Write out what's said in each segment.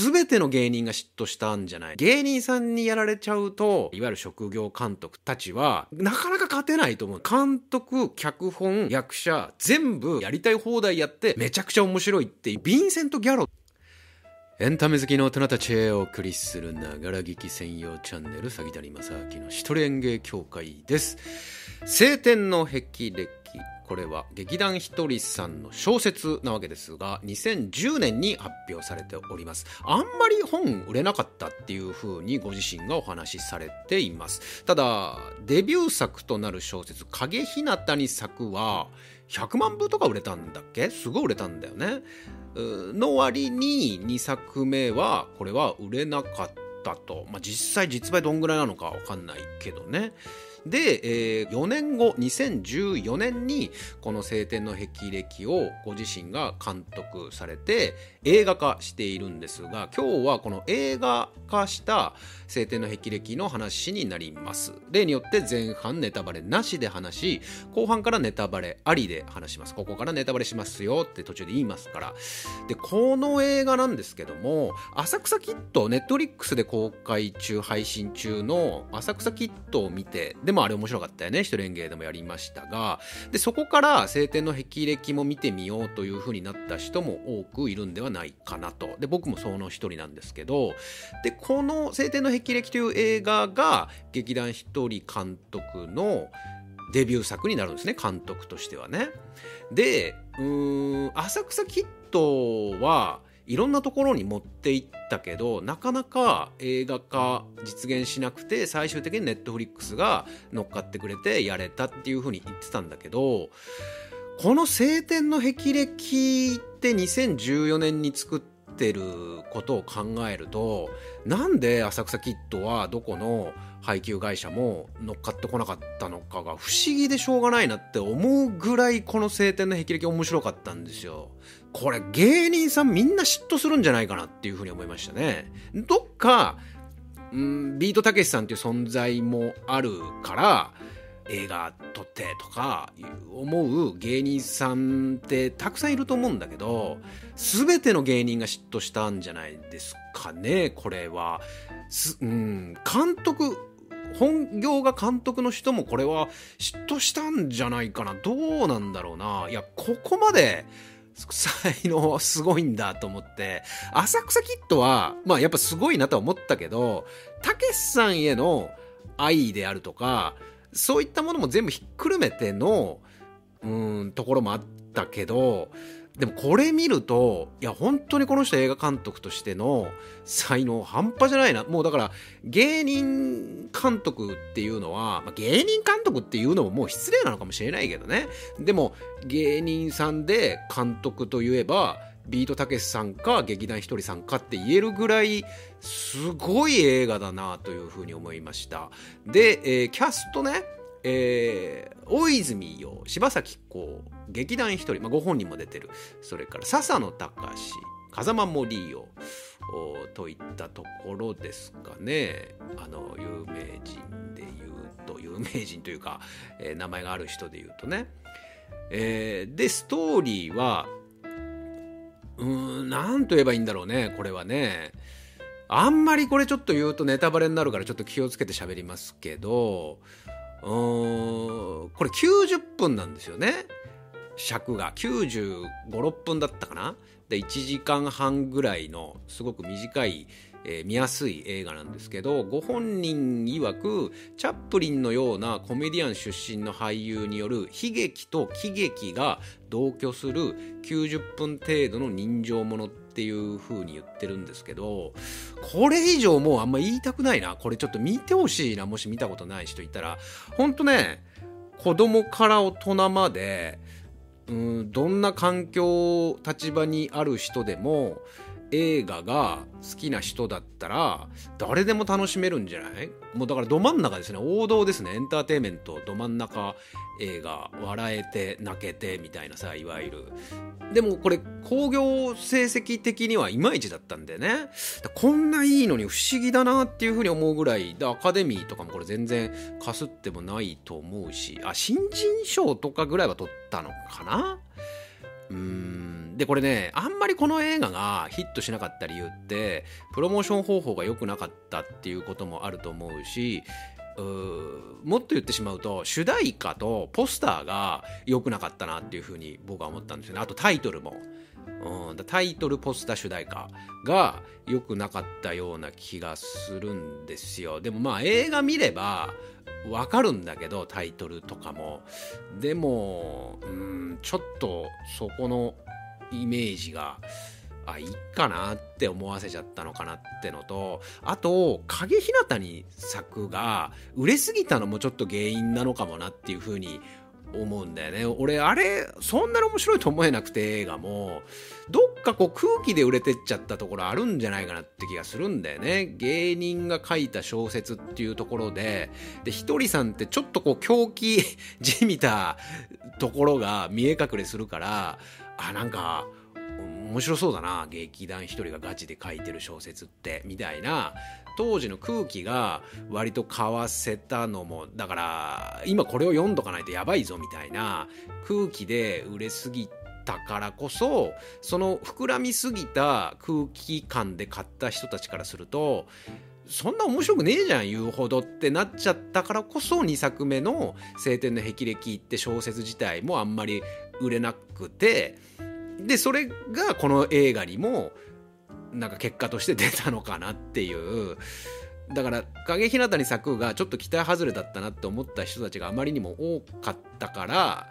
全ての芸人が嫉妬したんじゃない？芸人さんにやられちゃうといわゆる職業監督たちはなかなか勝てないと思う。監督脚本役者全部やりたい放題やってめちゃくちゃ面白いってヴィンセント・ギャロエンタメ好きの大人たちへお送りするながら劇専用チャンネル詐欺谷正明の一人演芸協会です。晴天の霹靂これは劇団ひとりさんの小説なわけですが2010年に発表されております。あんまり本売れなかったっていう風にご自身がお話しされています。ただデビュー作となる小説「影ひなたに咲く」は100万部とか売れたんだっけ？すごい売れたんだよね。の割に2作目はこれは売れなかったと、まあ、実際実売どんぐらいなのかわかんないけどね。で、えー、4年後2014年にこの「青天の霹靂」をご自身が監督されて映画化しているんですが今日はこの映画化した「青天の霹靂」の話になります。例によって前半ネタバレなしで話し後半からネタバレありで話します。ここからネタバレしますよって途中で言いますから。でこの映画なんですけども浅草キッドネットリックスで公開中配信中の浅草キッドを見てでもあれ面白かったよね。一人演芸でもやりましたが。でそこから「青天の霹靂」も見てみようというふうになった人も多くいるんではないかなとで僕もその一人なんですけどでこの「青天の霹靂」という映画が劇団ひとり監督のデビュー作になるんですね監督としてはね。でうーん浅草キッドはいろんなところに持っていったけどなかなか映画化実現しなくて最終的にネットフリックスが乗っかってくれてやれたっていうふうに言ってたんだけどこの「青天の霹靂」って2014年に作ってることを考えるとなんで浅草キッドはどこの配給会社も乗っかってこなかったのかが不思議でしょうがないなって思うぐらいこの「青天の霹靂」面白かったんですよ。これ芸人さんみんな嫉妬するんじゃないかなっていうふうに思いましたね。どっか、んビートたけしさんっていう存在もあるから映画撮ってとか思う芸人さんってたくさんいると思うんだけど全ての芸人が嫉妬したんじゃないですかねこれは。うん、監督本業が監督の人もこれは嫉妬したんじゃないかな。どうなんだろうな。いやここまで才能すごいんだと思って、浅草キッドは、まあやっぱすごいなとは思ったけど、たけしさんへの愛であるとか、そういったものも全部ひっくるめての、うん、ところもあったけど、でもこれ見るといや本当にこの人映画監督としての才能半端じゃないな。もうだから芸人監督っていうのは、まあ、芸人監督っていうのももう失礼なのかもしれないけどね。でも芸人さんで監督といえばビートたけしさんか劇団ひとりさんかって言えるぐらいすごい映画だなというふうに思いました。で、えー、キャストねえー、大泉洋柴咲コウ劇団一人、まあ、ご本人も出てる。それから笹野隆風間森夫といったところですかね。あの有名人で言うと有名人というか、えー、名前がある人で言うとね、えー、でストーリーはうーん何と言えばいいんだろうねこれはね。あんまりこれちょっと言うとネタバレになるからちょっと気をつけて喋りますけどうーんこれ90分なんですよね。尺が。9 5 6分だったかな。で1時間半ぐらいのすごく短い、えー、見やすい映画なんですけどご本人曰くチャップリンのようなコメディアン出身の俳優による悲劇と喜劇が同居する90分程度の人情ものっていう風に言ってるんですけどこれ以上もうあんま言いたくないな。これちょっと見てほしいな。もし見たことない人いたら。ほんとね子供から大人までうんどんな環境立場にある人でも映画が好きな人だったら誰でも楽しめるんじゃない？もうだからど真ん中ですね。王道ですね。エンターテインメントど真ん中映画笑えて泣けてみたいなさいわゆる。でもこれ興行成績的にはいまいちだったんでね。こんないいのに不思議だなっていうふうに思うぐらいアカデミーとかもこれ全然かすってもないと思うしあ新人賞とかぐらいは取ったのかな？うん。でこれねあんまりこの映画がヒットしなかった理由ってプロモーション方法が良くなかったっていうこともあると思うしうもっと言ってしまうと主題歌とポスターが良くなかったなっていうふうに僕は思ったんですよね。あとタイトルも、うん、タイトルポスター主題歌が良くなかったような気がするんですよ。でもまあ映画見ればわかるんだけどタイトルとかも。でもうんちょっとそこのイメージがあいいかなって思わせちゃったのかなってのとあと影ひなたに咲くが売れすぎたのもちょっと原因なのかもなっていうふうに思うんだよね。俺あれそんなに面白いと思えなくて映画もどっかこう空気で売れてっちゃったところあるんじゃないかなって気がするんだよね。芸人が書いた小説っていうところででひとりさんってちょっとこう狂気じみたところが見え隠れするからあなんか面白そうだな。劇団一人がガチで書いてる小説って。みたいな。当時の空気が割と交わせたのもだから今これを読んどかないとやばいぞみたいな。空気で売れすぎたからこそその膨らみすぎた空気感で買った人たちからするとそんな面白くねえじゃん言うほどってなっちゃったからこそ2作目の「晴天の霹靂」って小説自体もあんまり売れなくてでそれがこの映画にもなんか結果として出たのかなっていう。だから影日向に咲くがちょっと期待外れだったなって思った人たちがあまりにも多かったから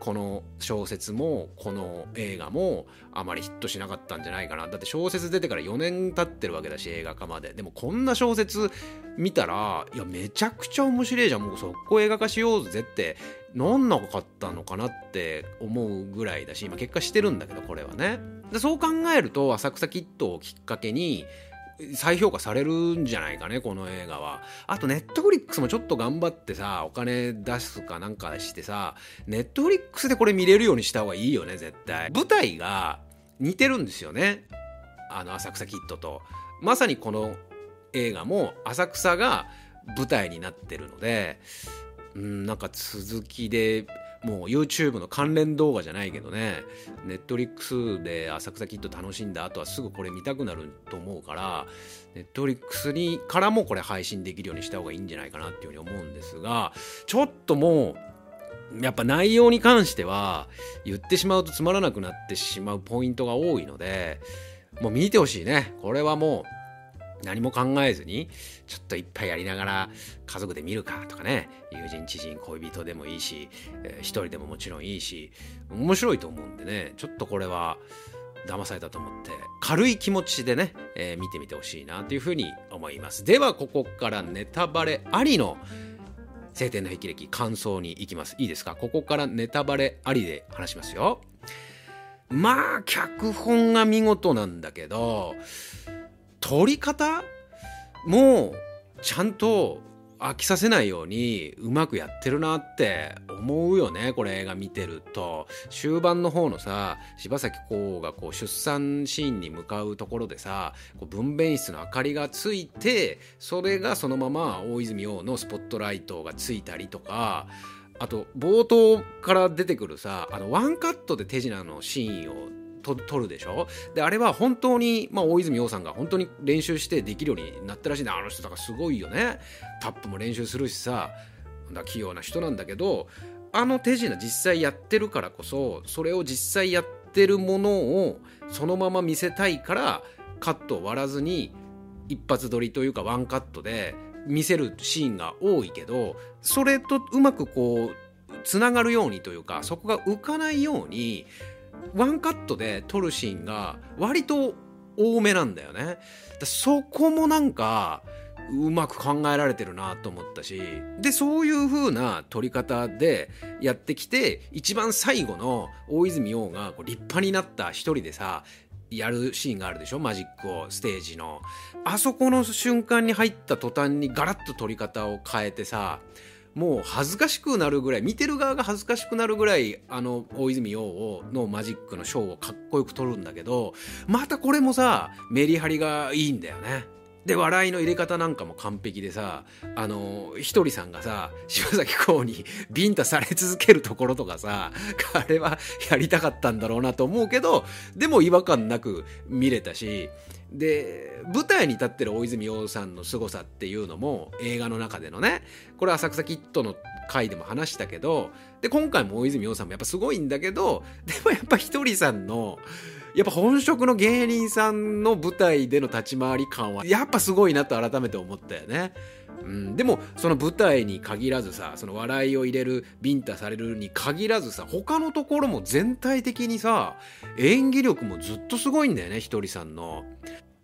この小説もこの映画もあまりヒットしなかったんじゃないかな。だって小説出てから4年経ってるわけだし映画化まで。でもこんな小説見たらいやめちゃくちゃ面白いじゃん。もう速攻映画化しようぜってなんなかったのかなって思うぐらいだし今結果してるんだけどこれはね。でそう考えると浅草キッドをきっかけに再評価されるんじゃないかねこの映画は。あとネットフリックスもちょっと頑張ってさお金出すかなんかしてさネットフリックスでこれ見れるようにした方がいいよね絶対。舞台が似てるんですよね。あの浅草キッドと。まさにこの映画も浅草が舞台になってるのでうんなんか続きでもう YouTube の関連動画じゃないけどね Netflix で浅草キッド楽しんだ後はすぐこれ見たくなると思うから Netflix にからもこれ配信できるようにした方がいいんじゃないかなっていうふうに思うんですがちょっともうやっぱ内容に関しては言ってしまうとつまらなくなってしまうポイントが多いのでもう見てほしいね。これはもう何も考えずにちょっといっぱいやりながら家族で見るかとかね。友人知人恋人でもいいし、えー、一人でももちろんいいし面白いと思うんでね。ちょっとこれは騙されたと思って軽い気持ちでね、え、見てみてほしいなというふうに思います。ではここからネタバレありの晴天の霹靂感想に行きます。いいですか？ここからネタバレありで話しますよ。まあ脚本が見事なんだけど撮り方？もちゃんと飽きさせないようにうまくやってるなって思うよねこれ映画見てると。終盤の方のさ柴咲コウがこう出産シーンに向かうところでさこう分娩室の明かりがついてそれがそのまま大泉洋のスポットライトがついたりとかあと冒頭から出てくるさあのワンカットで手品のシーンを撮るでしょ？であれは本当に、まあ、大泉洋さんが本当に練習してできるようになったらしいんだ。あの人だからすごいよね。タップも練習するしさだ器用な人なんだけどあの手品実際やってるからこそそれを実際やってるものをそのまま見せたいからカットを割らずに一発撮りというかワンカットで見せるシーンが多いけどそれとうまくこうつながるようにというかそこが浮かないようにワンカットで撮るシーンが割と多めなんだよね。そこもなんかうまく考えられてるなと思ったしでそういう風な撮り方でやってきて一番最後の大泉洋がこう立派になった一人でさやるシーンがあるでしょ？マジックをステージのあそこの瞬間に入った途端にガラッと撮り方を変えてさもう恥ずかしくなるぐらい見てる側が恥ずかしくなるぐらいあの大泉洋のマジックのショーをかっこよく撮るんだけどまたこれもさメリハリがいいんだよね。で笑いの入れ方なんかも完璧でさあのひとりさんがさ柴咲コウに ビンタされ続けるところとかさあれはやりたかったんだろうなと思うけどでも違和感なく見れたしで舞台に立ってる大泉洋さんの凄さっていうのも映画の中でのねこれ浅草キッドの回でも話したけどで今回も大泉洋さんもやっぱすごいんだけどでもやっぱひとりさんのやっぱ本職の芸人さんの舞台での立ち回り感はやっぱすごいなと改めて思ったよね。うん、でもその舞台に限らずさその笑いを入れるビンタされるに限らずさ他のところも全体的にさ演技力もずっとすごいんだよねひとりさんの。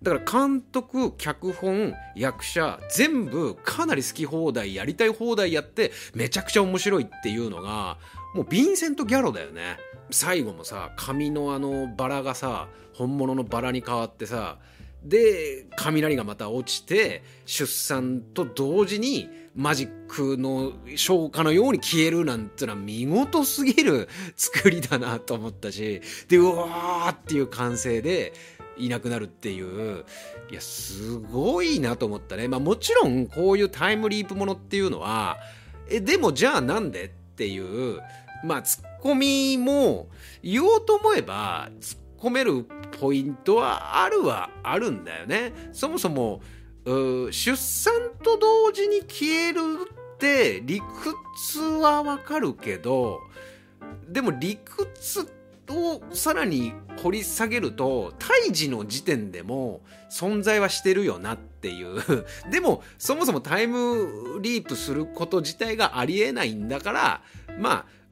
だから監督脚本役者全部かなり好き放題やりたい放題やってめちゃくちゃ面白いっていうのがもうヴィンセント・ギャロだよね。最後もさ髪のあのバラがさ本物のバラに変わってさで雷がまた落ちて出産と同時にマジックの消化のように消えるなんてのは見事すぎる 作りだなと思ったしでうわーっていう歓声でいなくなるっていういやすごいなと思ったねまあもちろんこういうタイムリープものっていうのはえでもじゃあなんでっていうまあツッコミも言おうと思えば突っ込めるポイントはあるはあるんだよね。そもそも出産と同時に消えるって理屈はわかるけどでも理屈をさらに掘り下げると胎児の時点でも存在はしてるよなっていう でもそもそもタイムリープすること自体がありえないんだからまあ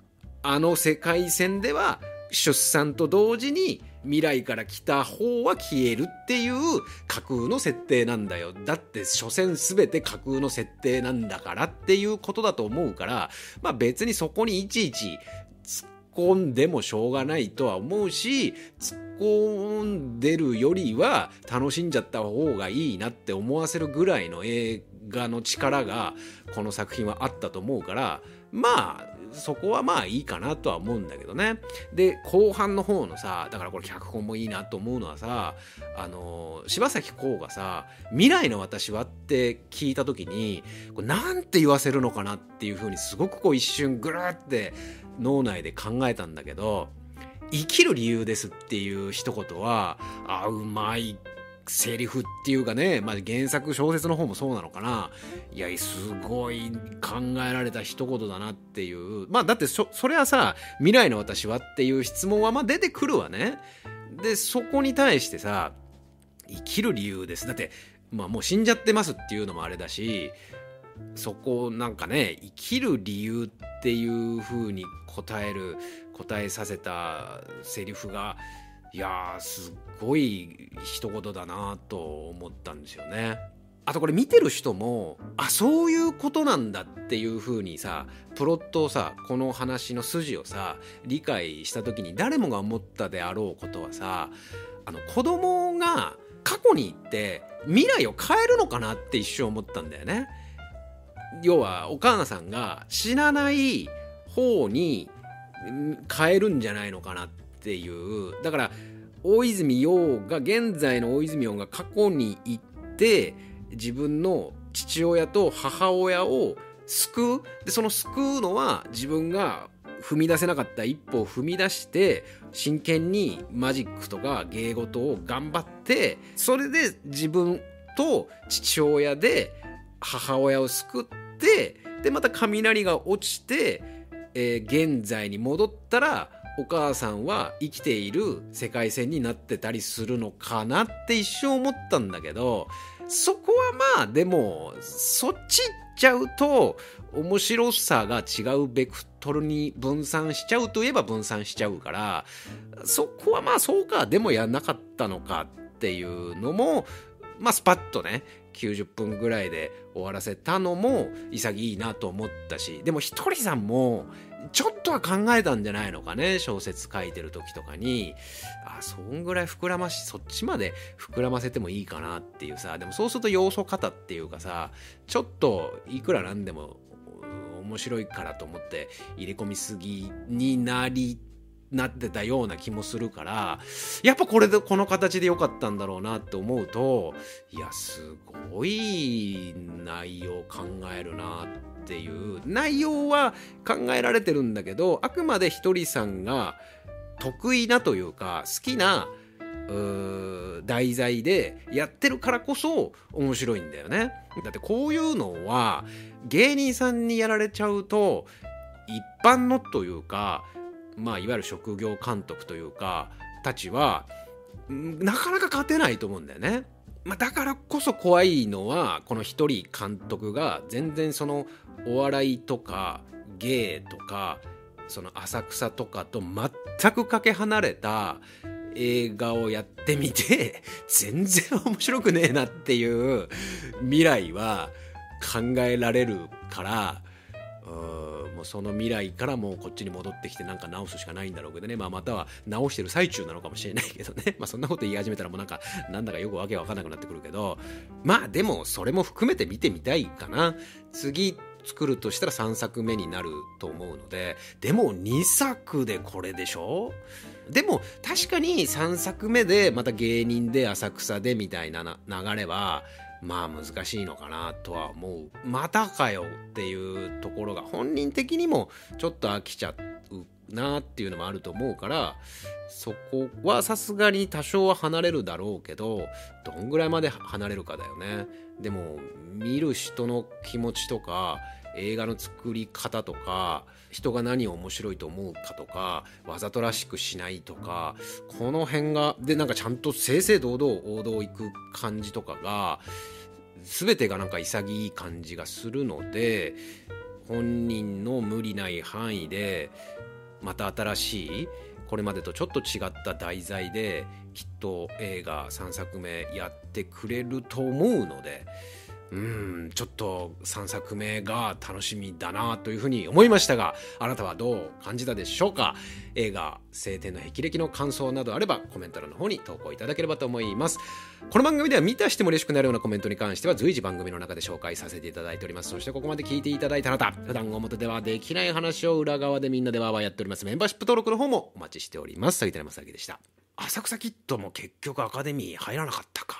あの世界線では出産と同時に未来から来た方は消えるっていう架空の設定なんだよ。だって所詮全て架空の設定なんだからっていうことだと思うから、まあ別にそこにいちいち突っ込んでもしょうがないとは思うし、突っ込んでるよりは楽しんじゃった方がいいなって思わせるぐらいの映画の力がこの作品はあったと思うから、まあそこはまあいいかなとは思うんだけどね。で、後半の方のさ、だからこれ脚本もいいなと思うのはさ、あの、柴咲コウがさ、未来の私はって聞いた時に、これなんて言わせるのかなっていうふうにすごくこう一瞬ぐるって脳内で考えたんだけど、生きる理由ですっていう一言は、あ、うまいセリフっていうかね、まあ、原作小説の方もそうなのかな。いやすごい考えられた一言だなっていう。まあだってそそれはさ「未来の私は?」っていう質問はまあ出てくるわね。でそこに対してさ生きる理由です。だってまあもう死んじゃってますっていうのもあれだしそこなんかね生きる理由っていう風に答える答えさせたセリフがいやすっごい一言だなと思ったんですよね。あとこれ見てる人もあそういうことなんだっていう風にさプロットをさこの話の筋をさ理解した時に誰もが思ったであろうことはさあの子供が過去に行って未来を変えるのかなって一瞬思ったんだよね。要はお母さんが死なない方に変えるんじゃないのかなっていうだから大泉洋が現在の大泉洋が過去に行って自分の父親と母親を救う。でその救うのは自分が踏み出せなかった一歩を踏み出して真剣にマジックとか芸事を頑張ってそれで自分と父親で母親を救ってでまた雷が落ちて、えー、現在に戻ったらお母さんは生きている世界線になってたりするのかなって一瞬思ったんだけどそこはまあでもそっち行っちゃうと面白さが違うベクトルに分散しちゃうといえば分散しちゃうからそこはまあそうかでもやんなかったのかっていうのもまあスパッとね90分ぐらいで終わらせたのも潔いなと思ったしでもひとりさんもちょっとは考えたんじゃないのかね小説書いてる時とかに。あそんぐらい膨らましそっちまで膨らませてもいいかなっていうさでもそうすると要素型っていうかさちょっといくらなんでも面白いからと思って入れ込みすぎになりなってたような気もするからやっぱこれでこの形で良かったんだろうなって思うといやすごい内容考えるなっていう内容は考えられてるんだけどあくまでひとりさんが得意なというか好きな題材でやってるからこそ面白いんだよね。だってこういうのは芸人さんにやられちゃうと一般のというかまあいわゆる職業監督というかたちはなかなか勝てないと思うんだよね。まあ、だからこそ怖いのはこの一人監督が全然そのお笑いとか芸とかその浅草とかと全くかけ離れた映画をやってみて 全然面白くねえなっていう未来は考えられるからもその未来からもうこっちに戻ってきてなんか直すしかないんだろうけどね、まあ、または直してる最中なのかもしれないけどね、まあ、そんなこと言い始めたらもうなんかなんだかよくわけわかんなくなってくるけど。まあでもそれも含めて見てみたいかな。次作るとしたら3作目になると思うので。でも2作でこれでしょ？でも確かに3作目でまた芸人で浅草でみたいな流れはまあ難しいのかなとは思う。またかよっていうところが本人的にもちょっと飽きちゃうなっていうのもあると思うからそこはさすがに多少は離れるだろうけどどんぐらいまで離れるかだよね。でも見る人の気持ちとか映画の作り方とか人が何を面白いと思うかとかわざとらしくしないとかこの辺がでなんかちゃんと正々堂々王道行く感じとかが全てがなんか潔い感じがするので本人の無理ない範囲でまた新しいこれまでとちょっと違った題材できっと映画3作目やってくれると思うのでうんちょっと3作目が楽しみだなというふうに思いましたがあなたはどう感じたでしょうか？映画「晴天の霹靂」の感想などあればコメント欄の方に投稿いただければと思います。この番組では見たしても嬉しくなるようなコメントに関しては随時番組の中で紹介させていただいております。そしてここまで聞いていただいたあなた。普段表ではできない話を裏側でみんなでわーわーやっております。メンバーシップ登録の方もお待ちしております。杉田正樹でした。浅草キッドも結局アカデミー入らなかったか。